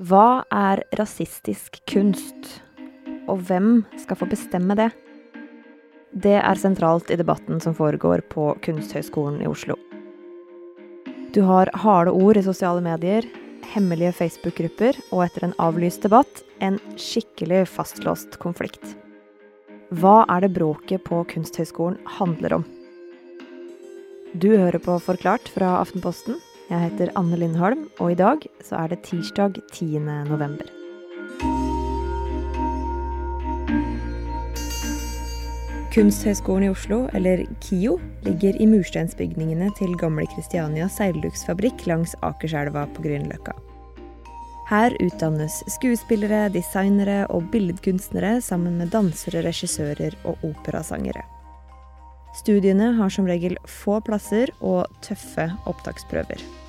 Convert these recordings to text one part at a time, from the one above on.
Hva er rasistisk kunst, og hvem skal få bestemme det? Det er sentralt i debatten som foregår på Kunsthøgskolen i Oslo. Du har harde ord i sosiale medier, hemmelige Facebook-grupper og etter en avlyst debatt en skikkelig fastlåst konflikt. Hva er det bråket på Kunsthøgskolen handler om? Du hører på Forklart fra Aftenposten. Jeg heter Anne Lindholm, og i dag så er det tirsdag 10. november. Kunsthøgskolen i Oslo, eller KIO, ligger i mursteinsbygningene til gamle Kristiania seilduksfabrikk langs Akerselva på Grünerløkka. Her utdannes skuespillere, designere og billedkunstnere sammen med dansere, regissører og operasangere. Studiene har som regel få plasser og tøffe opptaksprøver.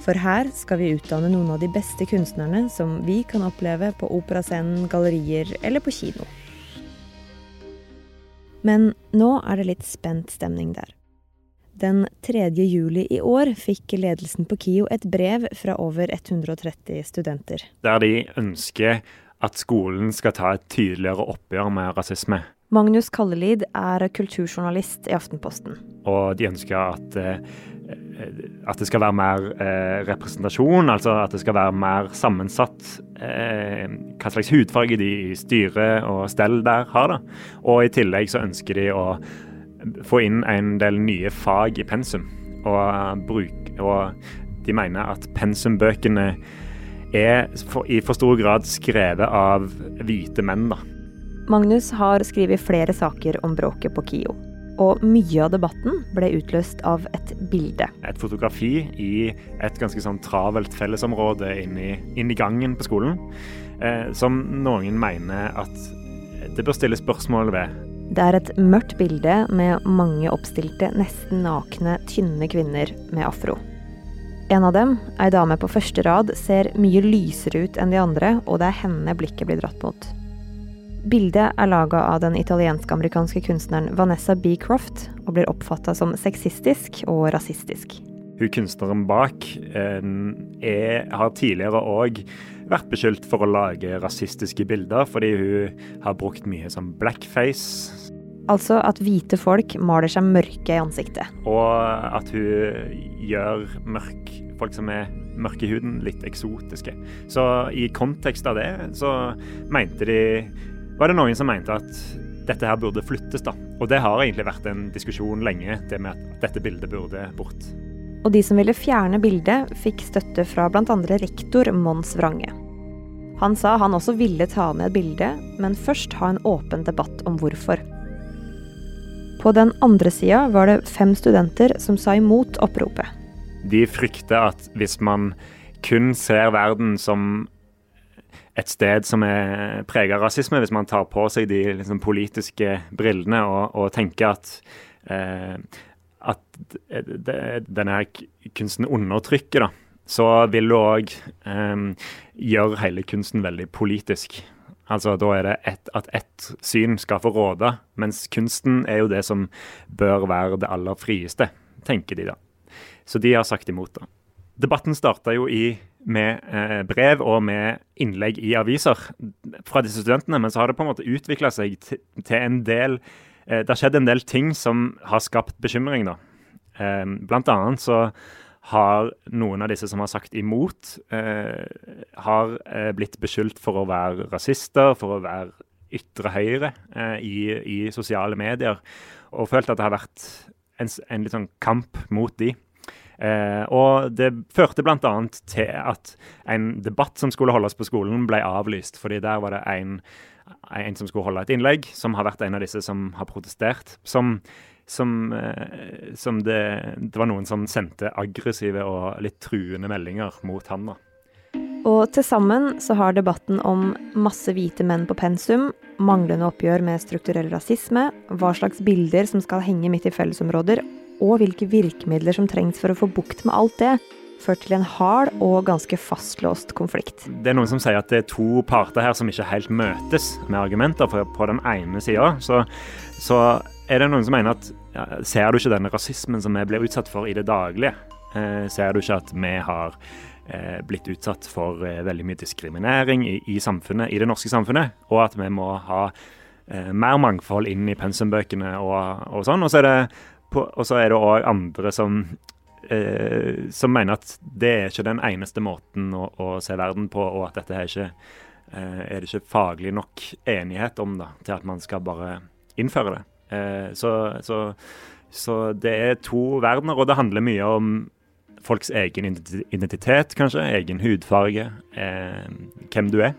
For her skal vi utdanne noen av de beste kunstnerne som vi kan oppleve på operascenen, gallerier eller på kino. Men nå er det litt spent stemning der. Den 3. juli i år fikk ledelsen på KIO et brev fra over 130 studenter. Der de ønsker at skolen skal ta et tydeligere oppgjør med rasisme. Magnus Kallelid er kulturjournalist i Aftenposten. Og de ønsker at, eh, at det skal være mer eh, representasjon, altså at det skal være mer sammensatt eh, hva slags hudfarge de i styre og stell der har. da. Og i tillegg så ønsker de å få inn en del nye fag i pensum. Og, bruk, og de mener at pensumbøkene er for, i for stor grad skrevet av hvite menn. da. Magnus har skrevet flere saker om bråket på KIO. Og mye av debatten ble utløst av et bilde. Et fotografi i et ganske sånn travelt fellesområde inni inn i gangen på skolen. Eh, som noen mener at det bør stilles spørsmål ved. Det er et mørkt bilde med mange oppstilte, nesten nakne, tynne kvinner med afro. En av dem, ei dame på første rad, ser mye lysere ut enn de andre, og det er henne blikket blir dratt mot. Bildet er laga av den italiensk-amerikanske kunstneren Vanessa B. Croft, og blir oppfatta som sexistisk og rasistisk. Hun kunstneren bak eh, er, har tidligere òg vært beskyldt for å lage rasistiske bilder, fordi hun har brukt mye som blackface. Altså at hvite folk maler seg mørke i ansiktet. Og at hun gjør mørk, folk som er mørke i huden, litt eksotiske. Så i kontekst av det så mente de var det noen som mente at dette her burde flyttes, da. Og det har egentlig vært en diskusjon lenge, det med at dette bildet burde bort. Og de som ville fjerne bildet, fikk støtte fra bl.a. rektor Mons Vrange. Han sa han også ville ta ned bildet, men først ha en åpen debatt om hvorfor. På den andre sida var det fem studenter som sa imot oppropet. De frykter at hvis man kun ser verden som et sted som er prega av rasisme, hvis man tar på seg de liksom, politiske brillene og, og tenker at, eh, at denne kunsten undertrykker, da, så vil du òg eh, gjøre hele kunsten veldig politisk. Altså Da er det et, at ett syn skal få råde, mens kunsten er jo det som bør være det aller frieste, tenker de da. Så de har sagt imot, da. Debatten starta jo i med eh, brev og med innlegg i aviser fra disse studentene. Men så har det på en måte utvikla seg til, til, en del eh, Det har skjedd en del ting som har skapt bekymring, da. Eh, blant annet så har noen av disse som har sagt imot, eh, har eh, blitt beskyldt for å være rasister, for å være ytre høyre eh, i, i, sosiale medier, og følt at det har vært en, en litt sånn kamp mot de. Eh, og det førte bl.a. til at en debatt som skulle holdes på skolen, ble avlyst. fordi der var det en, en, som skulle holde et innlegg, som har vært en av disse som har protestert. Som, som, eh, som det, det, var noen som sendte aggressive og litt truende meldinger mot han. da. Og til sammen så har debatten om masse hvite menn på pensum, manglende oppgjør med strukturell rasisme, hva slags bilder som skal henge midt i fellesområder, og hvilke virkemidler som trengs for å få bukt med alt det, ført til en hard og ganske fastlåst konflikt. Det er noen som sier at det er to parter her som ikke helt møtes med argumenter. På den ene sida så, så, er det noen som mener at ja, ser du ikke denne rasismen som vi blir utsatt for i det daglige? Eh, ser du ikke at vi har eh, blitt utsatt for eh, veldig mye diskriminering i, i, samfunnet, i det norske samfunnet, og at vi må ha eh, mer mangfold inn i pensumbøkene og, og sånn. Og så er det òg andre som, eh, som mener at det er ikke den eneste måten å, å se verden på, og at dette er ikke eh, er det ikke faglig nok enighet om da, til at man skal bare innføre det. Eh, så, så, så, det er to verdener, og det handler mye om folks egen identitet, kanskje. Egen hudfarge. Eh, hvem du er.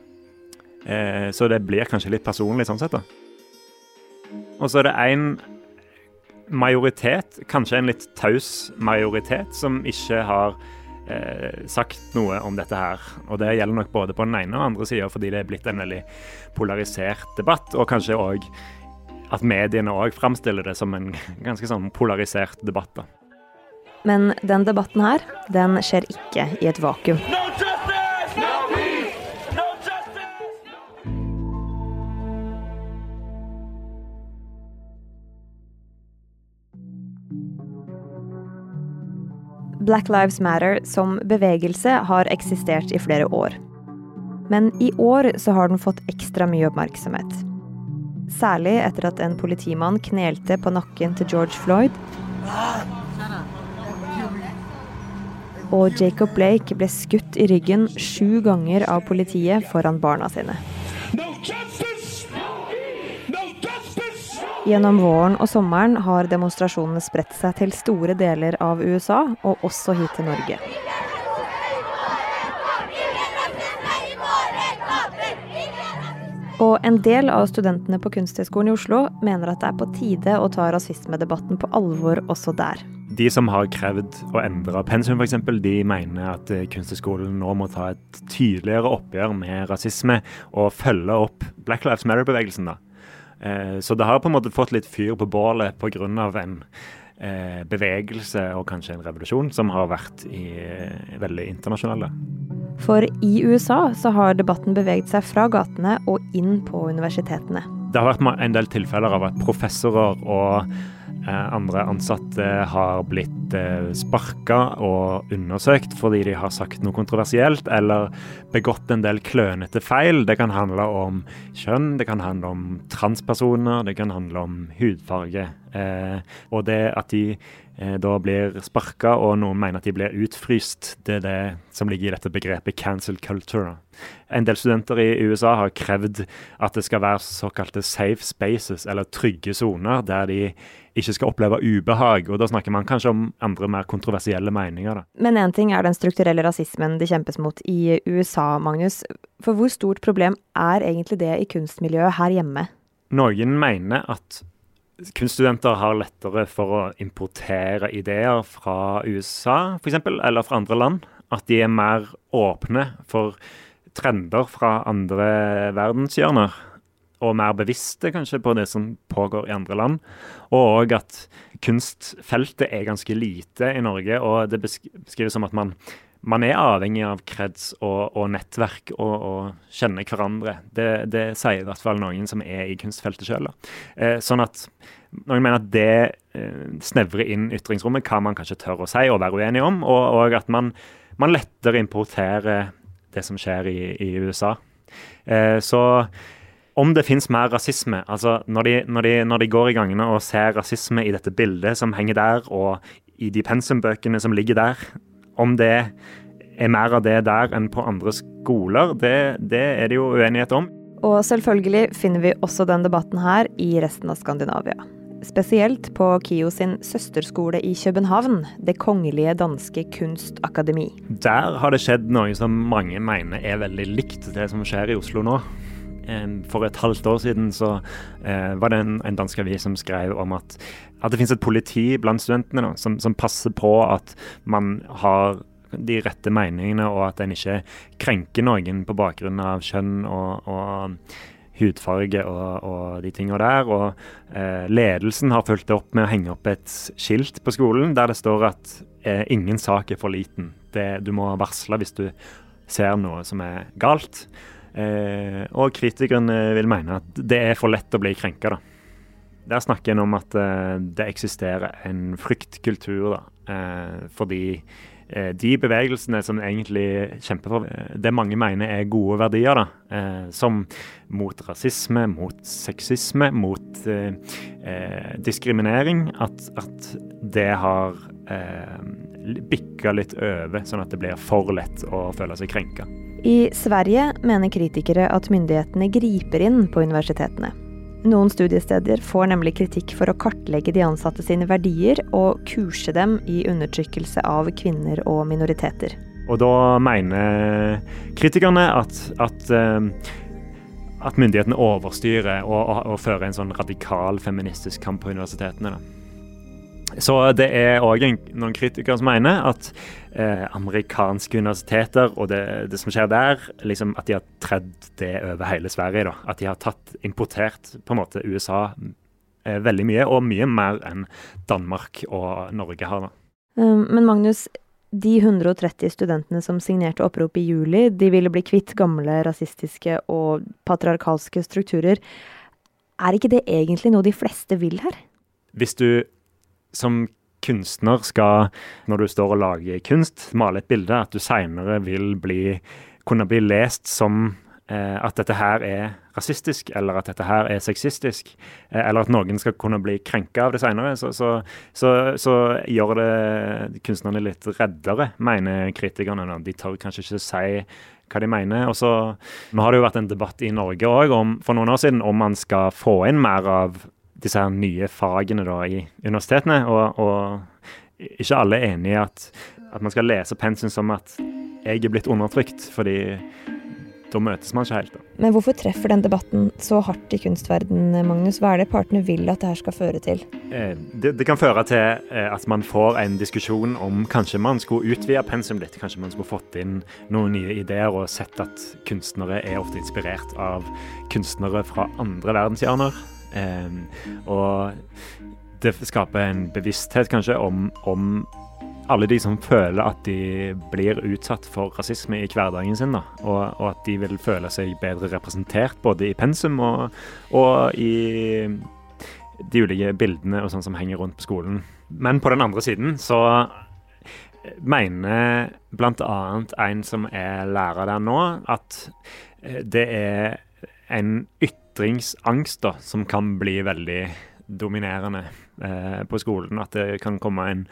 Eh, så det blir kanskje litt personlig sånn sett, da. Og så er det én majoritet, kanskje en litt taus majoritet, som ikke har eh, sagt noe om dette her. Og det gjelder nok både på den ene og den andre sida, fordi det er blitt en veldig polarisert debatt. Og kanskje òg at mediene òg framstiller det som en ganske sånn polarisert debatt. da. Men den debatten her, den skjer ikke i et vakuum. Black Lives Matter som bevegelse har eksistert i flere år. Men i år så har den fått ekstra mye oppmerksomhet. Særlig etter at en politimann knelte på nakken til George Floyd og Jacob Blake ble skutt i ryggen sju ganger av politiet foran barna sine. Gjennom våren og sommeren har demonstrasjonene spredt seg til store deler av USA, og også hit til Norge. Og en del av studentene på Kunsthøgskolen i Oslo mener at det er på tide å ta rasismedebatten på alvor også der. De som har krevd å endre pensum, f.eks., de mener at eh, Kunsthøgskolen nå må ta et tydeligere oppgjør med rasisme og følge opp Black Lives Matter-bevegelsen. da. Eh, så det har på en måte fått litt fyr på bålet pga. en eh, bevegelse og kanskje en revolusjon som har vært i, veldig internasjonal. For i USA så har debatten beveget seg fra gatene og inn på universitetene. Det har vært en del tilfeller av at professorer og Eh, andre ansatte har blitt eh, sparka og undersøkt fordi de har sagt noe kontroversielt eller begått en del klønete feil. Det kan handle om kjønn, det kan handle om transpersoner, det kan handle om hudfarge. Eh, og det at de eh, da blir sparka, og noen mener at de blir utfryst, det er det som ligger i dette begrepet cancel culture. En del studenter i USA har krevd at det skal være såkalte safe spaces, eller trygge soner, der de ikke skal oppleve ubehag. Og da snakker man kanskje om andre mer kontroversielle meninger. Da. Men én ting er den strukturelle rasismen det kjempes mot i USA, Magnus. For hvor stort problem er egentlig det i kunstmiljøet her hjemme? Noen mener at kunststudenter har lettere for å importere ideer fra USA f.eks., eller fra andre land. At de er mer åpne for trender fra andre verdenshjørner. Og mer bevisste kanskje på det som pågår i andre land. Og òg at kunstfeltet er ganske lite i Norge, og det beskrives som at man man er avhengig av kreds og, og nettverk og, og kjenne hverandre. Det, det, sier i hvert fall noen som er i kunstfeltet sjøl. Eh, sånn at noen mener at det eh, snevrer inn ytringsrommet, hva man kanskje tør å si og være uenig om, og, og at man, man, lettere importerer det som skjer i, i USA. Eh, så om det finnes mer rasisme altså når de, når, de, når de, går i gangene og ser rasisme i dette bildet som henger der, og i de pensumbøkene som ligger der, om det er mer av det der enn på andre skoler, det, det er det jo uenighet om. Og selvfølgelig finner vi også den debatten her i resten av Skandinavia. Spesielt på KIO sin søsterskole i København, Det kongelige danske kunstakademi. Der har det skjedd noe som mange mener er veldig likt det som skjer i Oslo nå. For et halvt år siden så eh, var det en, en dansk avis som skrev om at, at det finnes et politi blant studentene nå, som, som passer på at man har de rette meningene, og at en ikke krenker noen på bakgrunn av kjønn og, og hudfarge og, og, de tingene der. Og eh, ledelsen har fulgt opp med å henge opp et skilt på skolen der det står at eh, ingen sak er for liten. Det, du må varsle hvis du ser noe som er galt. Eh, og kritikerne vil mene at det er for lett å bli krenka, da. Der snakker en om at eh, det eksisterer en fryktkultur, da. Eh, fordi eh, de bevegelsene som egentlig kjemper for det mange mener er gode verdier, da, eh, som mot rasisme, mot sexisme, mot eh, eh diskriminering, at, at, det har bikka litt over, sånn at det blir for lett å føle seg krenka. I Sverige mener kritikere at myndighetene griper inn på universitetene. Noen studiesteder får nemlig kritikk for å kartlegge de ansatte sine verdier og kurse dem i undertrykkelse av kvinner og minoriteter. Og da mener kritikerne at, at, eh, at myndighetene overstyrer og, og, og, fører en sånn radikal feministisk kamp på universitetene. Da. Så det er òg noen kritikere som mener at eh, amerikanske universiteter og det, det, som skjer der, liksom at de har tredd det over hele Sverige. da. At de har tatt, importert på en måte USA eh, veldig mye, og mye mer enn Danmark og Norge har. da. Um, men Magnus, de 130 studentene som signerte opprop i juli, de ville bli kvitt gamle rasistiske og patriarkalske strukturer. Er ikke det egentlig noe de fleste vil her? Hvis du som kunstner skal, når du står og lager kunst, male et bilde, at du seinere vil bli, kunne bli lest som eh, at dette her er rasistisk, eller at dette her er sexistisk, eh, eller at noen skal kunne bli krenka av det seinere, så, så, så, så, gjør det kunstnerne litt reddere, mener kritikerne. De tør kanskje ikke si hva de mener. Og så, Nå har det jo vært en debatt i Norge òg for noen år siden om man skal få inn mer av disse her nye fagene da, i universitetene. Og, og ikke alle er enig i at, at, man skal lese pensum som at jeg er blitt undertrykt, fordi da møtes man ikke helt. Da. Men hvorfor treffer den debatten så hardt i kunstverden, Magnus? Hva er det partene vil at det her skal føre til? Eh, det, det, kan føre til eh, at man får en diskusjon om kanskje man skulle utvide pensum litt. Kanskje man skulle fått inn noen nye ideer og sett at kunstnere er ofte inspirert av kunstnere fra andre verdenshjørner. Um, og det skaper en bevissthet kanskje om, om, alle de som føler at de blir utsatt for rasisme i hverdagen sin. Da, og, og, at de vil føle seg bedre representert både i pensum og, og i de ulike bildene og sånn som henger rundt på skolen. Men på den andre siden så mener bl.a. en som er lærer der nå, at det er en ytterligere mestringsangst da, som kan bli veldig dominerende eh, på skolen. At det kan komme en,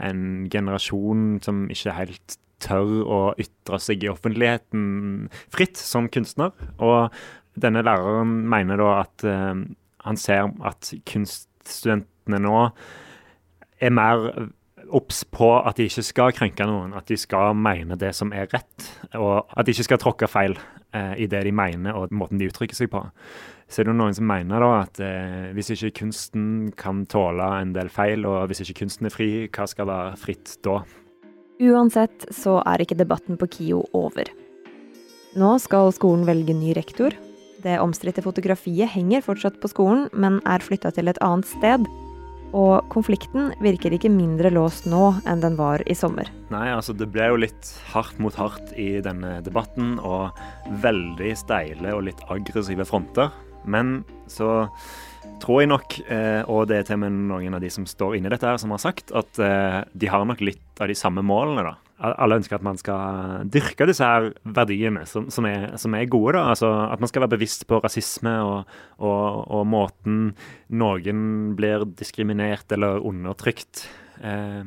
en, generasjon som ikke helt tør å ytre seg i offentligheten fritt som kunstner. Og denne læreren mener da at eh, han ser at kunststudentene nå er mer obs på at de ikke skal krenke noen, at de skal mene det som er rett, og at de ikke skal tråkke feil eh, i det de mener og måten de uttrykker seg på. Så er det noen som mener da at eh, hvis ikke kunsten kan tåle en del feil, og hvis ikke kunsten er fri, hva skal være fritt da? Uansett så er ikke debatten på KIO over. Nå skal skolen velge ny rektor. Det omstridte fotografiet henger fortsatt på skolen, men er flytta til et annet sted. Og konflikten virker ikke mindre låst nå enn den var i sommer. Nei, altså det ble jo litt hardt mot hardt i denne debatten, og veldig steile og litt aggressive fronter. Men så tror jeg nok, eh, og det er til og med noen av de som står inni dette her, som har sagt, at eh, de har nok litt av de samme målene, da. Alle ønsker at man skal dyrke disse her verdiene som, som, er, som er, gode. da, altså At man skal være bevisst på rasisme og, og, og måten noen blir diskriminert eller undertrykt. Eh,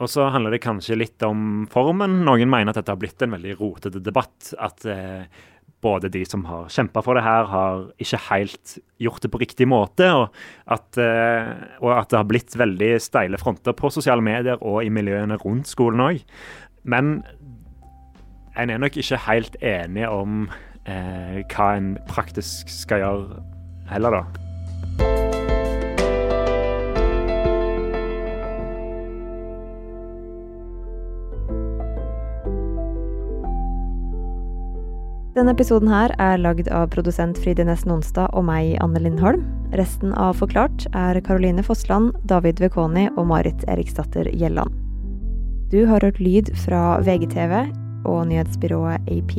og så handler det kanskje litt om formen. Noen mener at dette har blitt en veldig rotete debatt. At eh, både de som har kjempa for det her, har ikke helt gjort det på riktig måte. Og at, uh, og at, det har blitt veldig steile fronter på sosiale medier og i miljøene rundt skolen òg. Men en er nok ikke helt enig om uh, hva en praktisk skal gjøre heller, da. Denne episoden her er lagd av produsent Fride Næss Nonstad og meg, Anne Lindholm. Resten av Forklart er Caroline Fossland, David Vekoni og Marit Eriksdatter Gjelland. Du har hørt lyd fra VGTV og nyhetsbyrået AP.